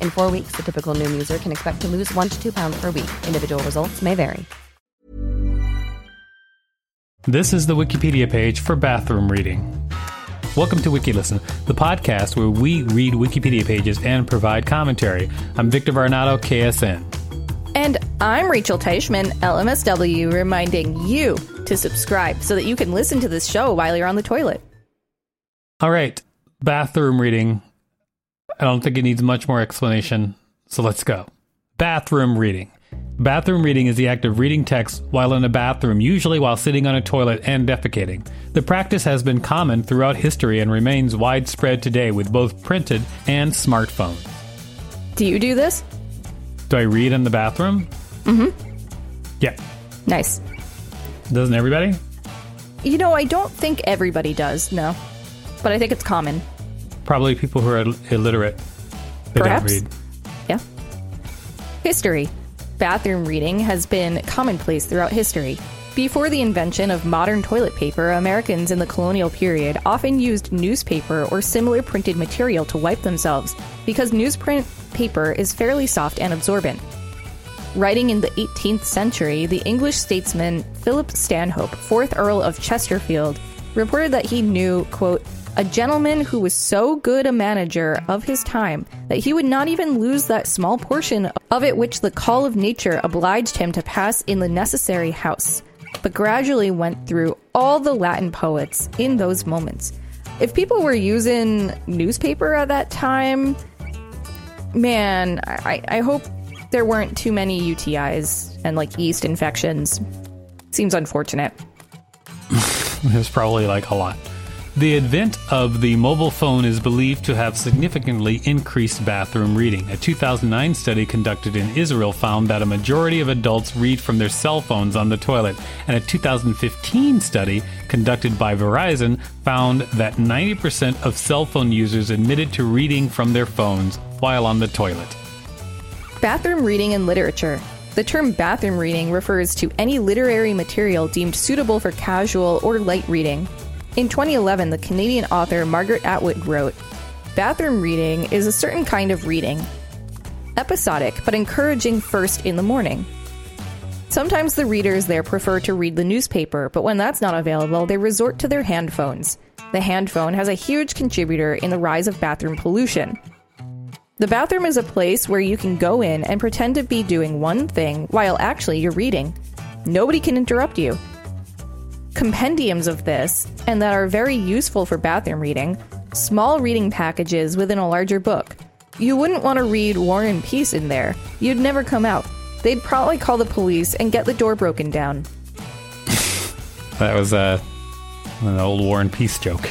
In four weeks, the typical Noom user can expect to lose one to two pounds per week. Individual results may vary. This is the Wikipedia page for bathroom reading. Welcome to WikiListen, the podcast where we read Wikipedia pages and provide commentary. I'm Victor Varnado, KSN. And I'm Rachel Teichman, LMSW, reminding you to subscribe so that you can listen to this show while you're on the toilet. All right, bathroom reading. I don't think it needs much more explanation, so let's go. Bathroom reading. Bathroom reading is the act of reading text while in a bathroom, usually while sitting on a toilet and defecating. The practice has been common throughout history and remains widespread today with both printed and smartphones. Do you do this? Do I read in the bathroom? Mm hmm. Yeah. Nice. Doesn't everybody? You know, I don't think everybody does, no. But I think it's common. Probably people who are illiterate. They Perhaps. don't read. Yeah. History. Bathroom reading has been commonplace throughout history. Before the invention of modern toilet paper, Americans in the colonial period often used newspaper or similar printed material to wipe themselves because newsprint paper is fairly soft and absorbent. Writing in the 18th century, the English statesman Philip Stanhope, 4th Earl of Chesterfield, reported that he knew, quote, a gentleman who was so good a manager of his time that he would not even lose that small portion of it which the call of nature obliged him to pass in the necessary house, but gradually went through all the Latin poets in those moments. If people were using newspaper at that time, man, I, I hope there weren't too many UTIs and like yeast infections. Seems unfortunate. it was probably like a lot. The advent of the mobile phone is believed to have significantly increased bathroom reading. A 2009 study conducted in Israel found that a majority of adults read from their cell phones on the toilet, and a 2015 study conducted by Verizon found that 90% of cell phone users admitted to reading from their phones while on the toilet. Bathroom reading and literature. The term bathroom reading refers to any literary material deemed suitable for casual or light reading. In 2011, the Canadian author Margaret Atwood wrote Bathroom reading is a certain kind of reading, episodic but encouraging first in the morning. Sometimes the readers there prefer to read the newspaper, but when that's not available, they resort to their handphones. The handphone has a huge contributor in the rise of bathroom pollution. The bathroom is a place where you can go in and pretend to be doing one thing while actually you're reading. Nobody can interrupt you. Compendiums of this, and that are very useful for bathroom reading, small reading packages within a larger book. You wouldn't want to read War and Peace in there. You'd never come out. They'd probably call the police and get the door broken down. That was uh, an old War and Peace joke.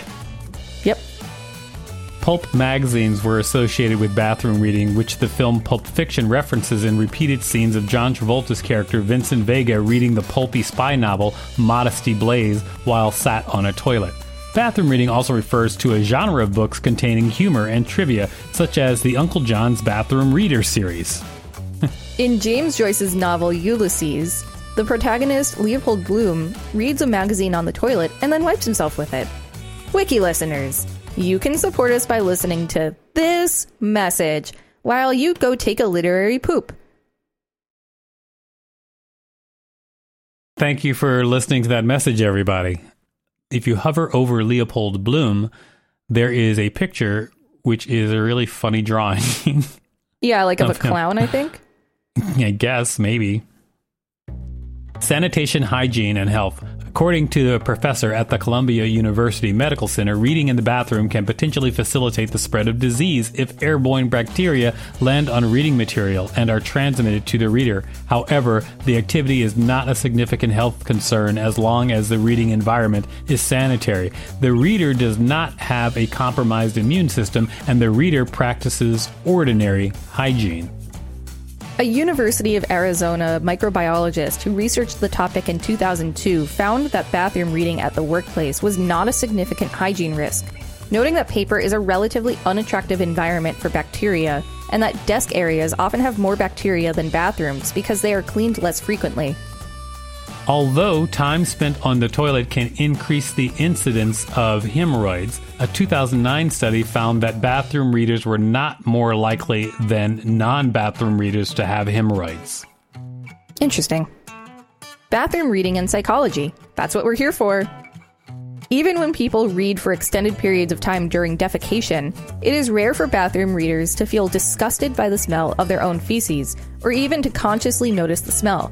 Pulp magazines were associated with bathroom reading, which the film Pulp Fiction references in repeated scenes of John Travolta's character Vincent Vega reading the pulpy spy novel Modesty Blaise while sat on a toilet. Bathroom reading also refers to a genre of books containing humor and trivia, such as the Uncle John's Bathroom Reader series. In James Joyce's novel Ulysses, the protagonist, Leopold Bloom, reads a magazine on the toilet and then wipes himself with it. Wiki listeners, you can support us by listening to this message while you go take a literary poop. Thank you for listening to that message, everybody. If you hover over Leopold Bloom, there is a picture which is a really funny drawing. Yeah, like of a him. clown, I think. I guess, maybe. Sanitation, hygiene, and health. According to a professor at the Columbia University Medical Center, reading in the bathroom can potentially facilitate the spread of disease if airborne bacteria land on reading material and are transmitted to the reader. However, the activity is not a significant health concern as long as the reading environment is sanitary. The reader does not have a compromised immune system, and the reader practices ordinary hygiene. A University of Arizona microbiologist who researched the topic in 2002 found that bathroom reading at the workplace was not a significant hygiene risk, noting that paper is a relatively unattractive environment for bacteria and that desk areas often have more bacteria than bathrooms because they are cleaned less frequently. Although time spent on the toilet can increase the incidence of hemorrhoids, a 2009 study found that bathroom readers were not more likely than non bathroom readers to have hemorrhoids. Interesting. Bathroom reading and psychology. That's what we're here for. Even when people read for extended periods of time during defecation, it is rare for bathroom readers to feel disgusted by the smell of their own feces, or even to consciously notice the smell.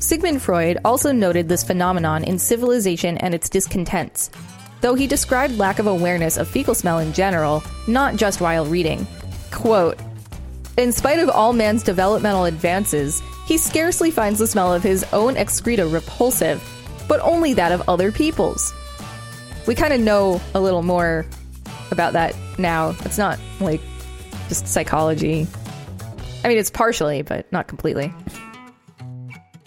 Sigmund Freud also noted this phenomenon in Civilization and its Discontents, though he described lack of awareness of fecal smell in general, not just while reading. Quote, in spite of all man's developmental advances, he scarcely finds the smell of his own excreta repulsive, but only that of other people's. We kind of know a little more about that now. It's not like just psychology. I mean, it's partially, but not completely.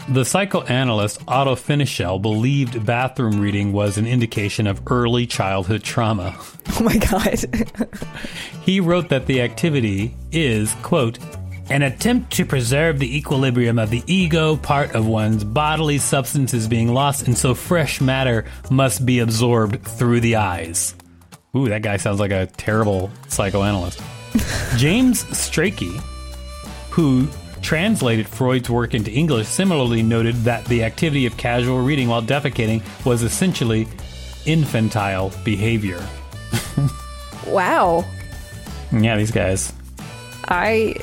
The psychoanalyst Otto Fenichel believed bathroom reading was an indication of early childhood trauma. Oh my god. He wrote that the activity is, quote, an attempt to preserve the equilibrium of the ego part of one's bodily substance is being lost, and so fresh matter must be absorbed through the eyes. Ooh, that guy sounds like a terrible psychoanalyst. James Strachey, who translated Freud's work into English, similarly noted that the activity of casual reading while defecating was essentially infantile behavior. wow. Yeah, these guys. I.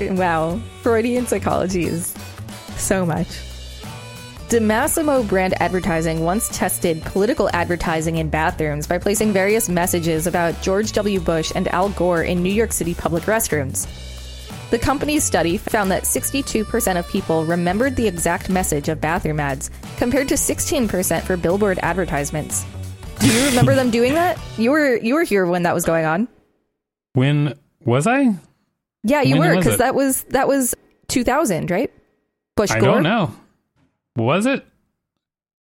Wow. Freudian psychology is so much. DiMassimo brand advertising once tested political advertising in bathrooms by placing various messages about George W. Bush and Al Gore in New York City public restrooms. The company's study found that 62% of people remembered the exact message of bathroom ads, compared to 16% for billboard advertisements. Do you remember them doing that? You were you were here when that was going on. When was I? Yeah, you When were because that was that was 2000, right? Bush I Gore. don't know. Was it?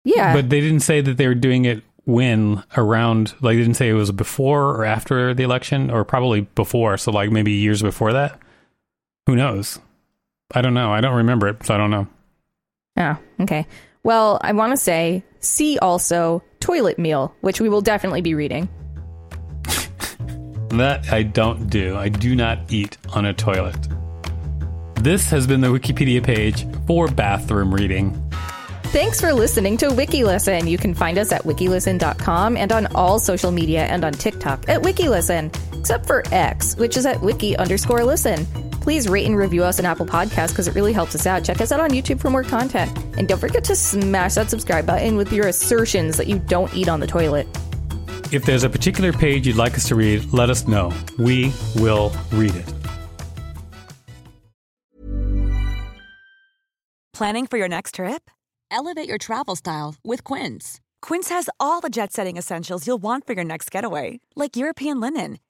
Yeah, But they didn't say that they were doing it when around like they didn't say it was before or after the election or probably before, so like maybe years before that. Who knows? I don't know. I don't remember it, so I don't know. Oh, okay. Well, I want to say see also toilet meal, which we will definitely be reading. That I don't do. I do not eat on a toilet. This has been the Wikipedia page for bathroom reading. Thanks for listening to WikiListen. You can find us at wikilisten.com and on all social media and on TikTok at WikiListen. except for X, which is at wiki underscore listen. Please rate and review us on Apple Podcasts because it really helps us out. Check us out on YouTube for more content. And don't forget to smash that subscribe button with your assertions that you don't eat on the toilet. If there's a particular page you'd like us to read, let us know. We will read it. Planning for your next trip? Elevate your travel style with Quince. Quince has all the jet setting essentials you'll want for your next getaway, like European linen,